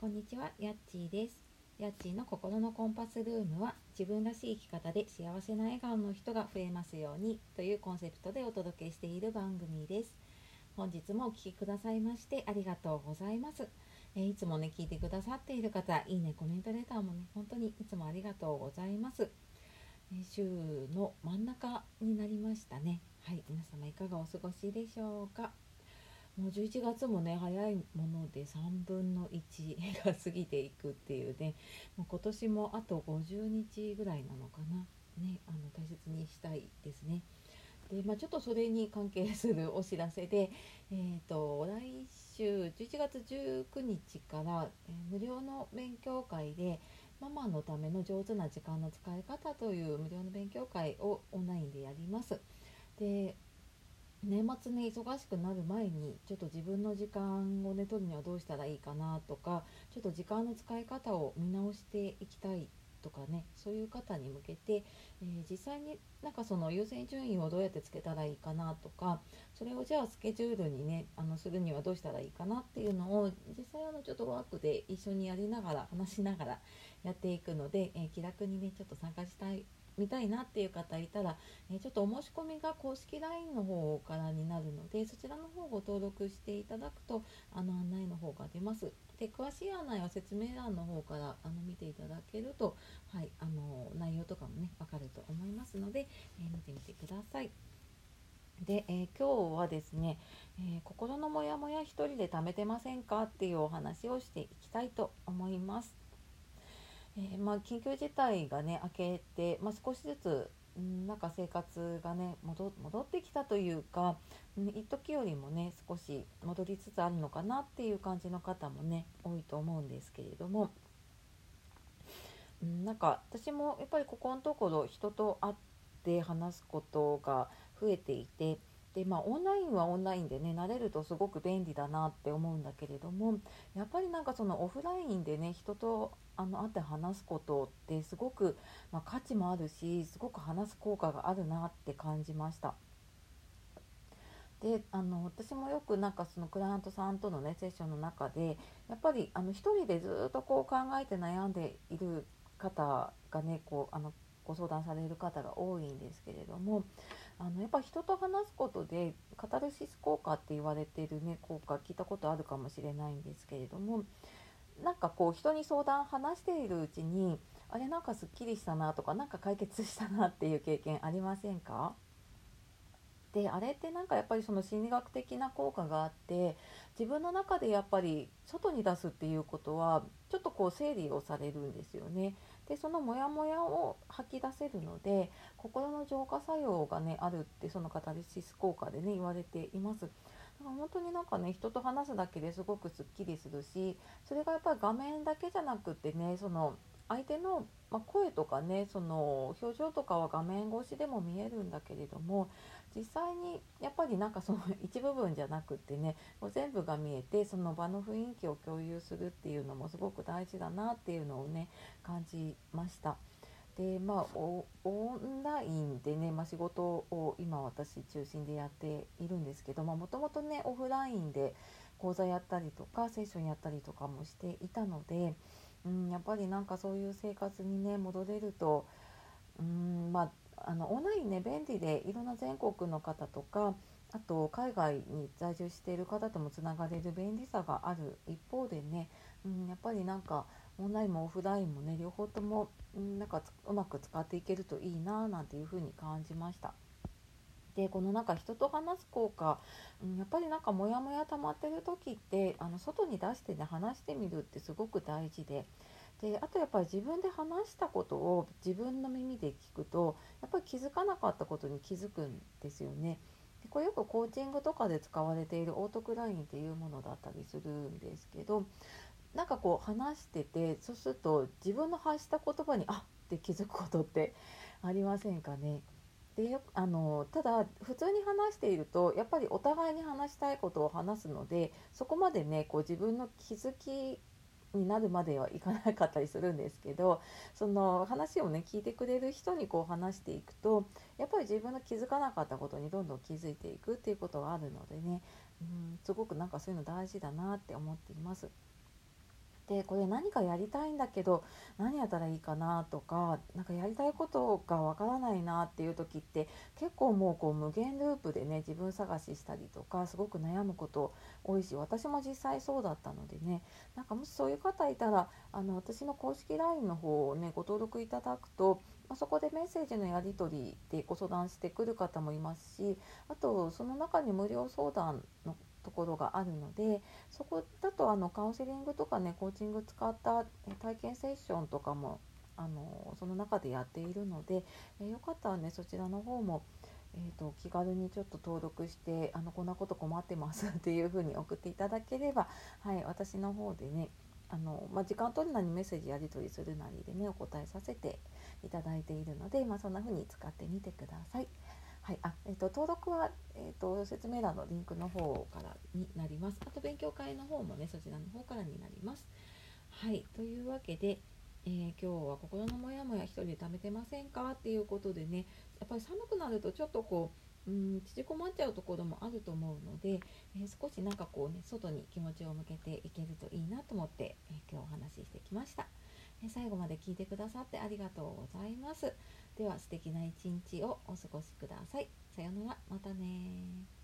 こんにちは、やっちーです。やっちーの心のコンパスルームは自分らしい生き方で幸せな笑顔の人が増えますようにというコンセプトでお届けしている番組です。本日もお聴きくださいましてありがとうございます。えいつもね、聞いてくださっている方、いいね、コメントレターもね、本当にいつもありがとうございます。週の真ん中になりましたね。はい、皆様いかがお過ごしでしょうか？もう11月もね早いもので3分の1が過ぎていくっていうね。もう今年もあと50日ぐらいなのかな。ねあの大切にしたいですね。で、まあ、ちょっとそれに関係するお知らせで、えー、と来週11月19日から、え無料の勉強会でママのための上手な時間の使い方という無料の勉強会をオンラインでやります。で年末ね忙しくなる前にちょっと自分の時間をね取るにはどうしたらいいかなとかちょっと時間の使い方を見直していきたいとかねそういう方に向けて、えー実際になんかその優先順位をどうやってつけたらいいかなとかそれをじゃあスケジュールにねあのするにはどうしたらいいかなっていうのを実際あのちょっとワークで一緒にやりながら話しながらやっていくので、えー気楽にねちょっと参加したい見たいなっていう方いたらえーちょっとお申し込みが公式 LINE の方からになるのでそちらの方ご登録していただくとあの案内の方が出ます。で詳しい案内は説明欄の方からあの見ていただけると、はい、あの内容とかもね分かると思いますので、えー見てみてください。で、えー今日はですね、えー心のモヤモヤ一人で貯めてませんかっていうお話をしていきたいと思います。まあ、緊急事態がね明けて、まあ、少しずつ、なんか生活がね戻ってきたというか、ん、一時よりもね少し戻りつつあるのかなっていう感じの方もね多いと思うんですけれども、なんか私もやっぱりここのところ人と会って話すことが増えていて。でまあ、オンラインはオンラインでね慣れるとすごく便利だなって思うんだけれどもやっぱりなんかそのオフラインでね人とあの会って話すことってすごく、まあ、価値もあるしすごく話す効果があるなって感じました。であの私もよくなんかそのクライアントさんとのねセッションの中でやっぱりあの一人でずっとこう考えて悩んでいる方がねこうあのご相談される方が多いんですけれどもあのやっぱ人と話すことでカタルシス効果って言われてるね効果聞いたことあるかもしれないんですけれどもなんかこう人に相談話しているうちにあれなんかすっきりしたなとかなんか解決したなっていう経験ありませんか？であれってなんかやっぱりその心理学的な効果があって自分の中でやっぱり外に出すっていうことはちょっとこう整理をされるんですよね。でそのモヤモヤを吐き出せるので心の浄化作用がねあるってそのカタルシス効果でね言われています。だから本当になんかね人と話すだけですごくすっきりするしそれがやっぱり画面だけじゃなくってねその相手の、まあ、声とかねその表情とかは画面越しでも見えるんだけれども実際にやっぱりなんかその 一部分じゃなくってねもう全部が見えてその場の雰囲気を共有するっていうのもすごく大事だなっていうのをね感じました。でまあオンラインでね、まあ、仕事を今私中心でやっているんですけどもともとねオフラインで講座やったりとかセッションやったりとかもしていたので、うん、やっぱりなんかそういう生活にね戻れると、うんまあ、あのオンラインね便利でいろんな全国の方とかあと海外に在住している方ともつながれる便利さがある一方でね、うん、やっぱりなんかオンラインもオフラインもね両方とも、うん、なんかうまく使っていけるといいななんていうふうに感じました。でこのなんか人と話す効果、うん、やっぱりなんかモヤモヤ溜まってる時ってあの外に出してね話してみるってすごく大事で。であとやっぱり自分で話したことを自分の耳で聞くとやっぱり気づかなかったことに気づくんですよね。でこれよくコーチングとかで使われているオートクラインっていうものだったりするんですけどなんかこう話しててそうすると自分の発した言葉にあって気づくことってありませんかね？でよあのただ普通に話しているとやっぱりお互いに話したいことを話すのでそこまでねこう自分の気づきになるまではいかなかったりするんですけどその話をね聞いてくれる人にこう話していくとやっぱり自分の気づかなかったことにどんどん気づいていくっていうことがあるのでね、うん、すごくなんかそういうの大事だなって思っています。でこれ何かやりたいんだけど何やったらいいかなとか何かやりたいことがわからないなっていう時って結構もうこう無限ループでね自分探ししたりとかすごく悩むこと多いし私も実際そうだったのでねなんかもしそういう方いたらあの私の公式 LINE の方をねご登録いただくとまそこでメッセージのやり取りでご相談してくる方もいますしあとその中に無料相談のところがあるのでそこだとあのカウンセリングとかねコーチング使った体験セッションとかもあのその中でやっているので、えよかったらねそちらの方も、えーと、気軽にちょっと登録してあのこんなこと困ってます っていう風に送っていただければ、はい、私の方でねあの、まあ、時間取るなりメッセージやり取りするなりでねお答えさせていただいているので、まあ、そんな風に使ってみてください。はい、あ、えっ、と登録はえっ、と説明欄のリンクの方からになります。あと勉強会の方もねそちらの方からになります。はい、というわけで、えー、今日は心のモヤモヤ一人で貯めてませんかっていうことでね、やっぱり寒くなるとちょっとこう。うん縮こまっちゃうところもあると思うので、えー、少しなんかこうね外に気持ちを向けていけるといいなと思って、えー、今日お話ししてきました。最後まで聞いてくださってありがとうございます。では素敵な一日をお過ごしください。さようなら、またね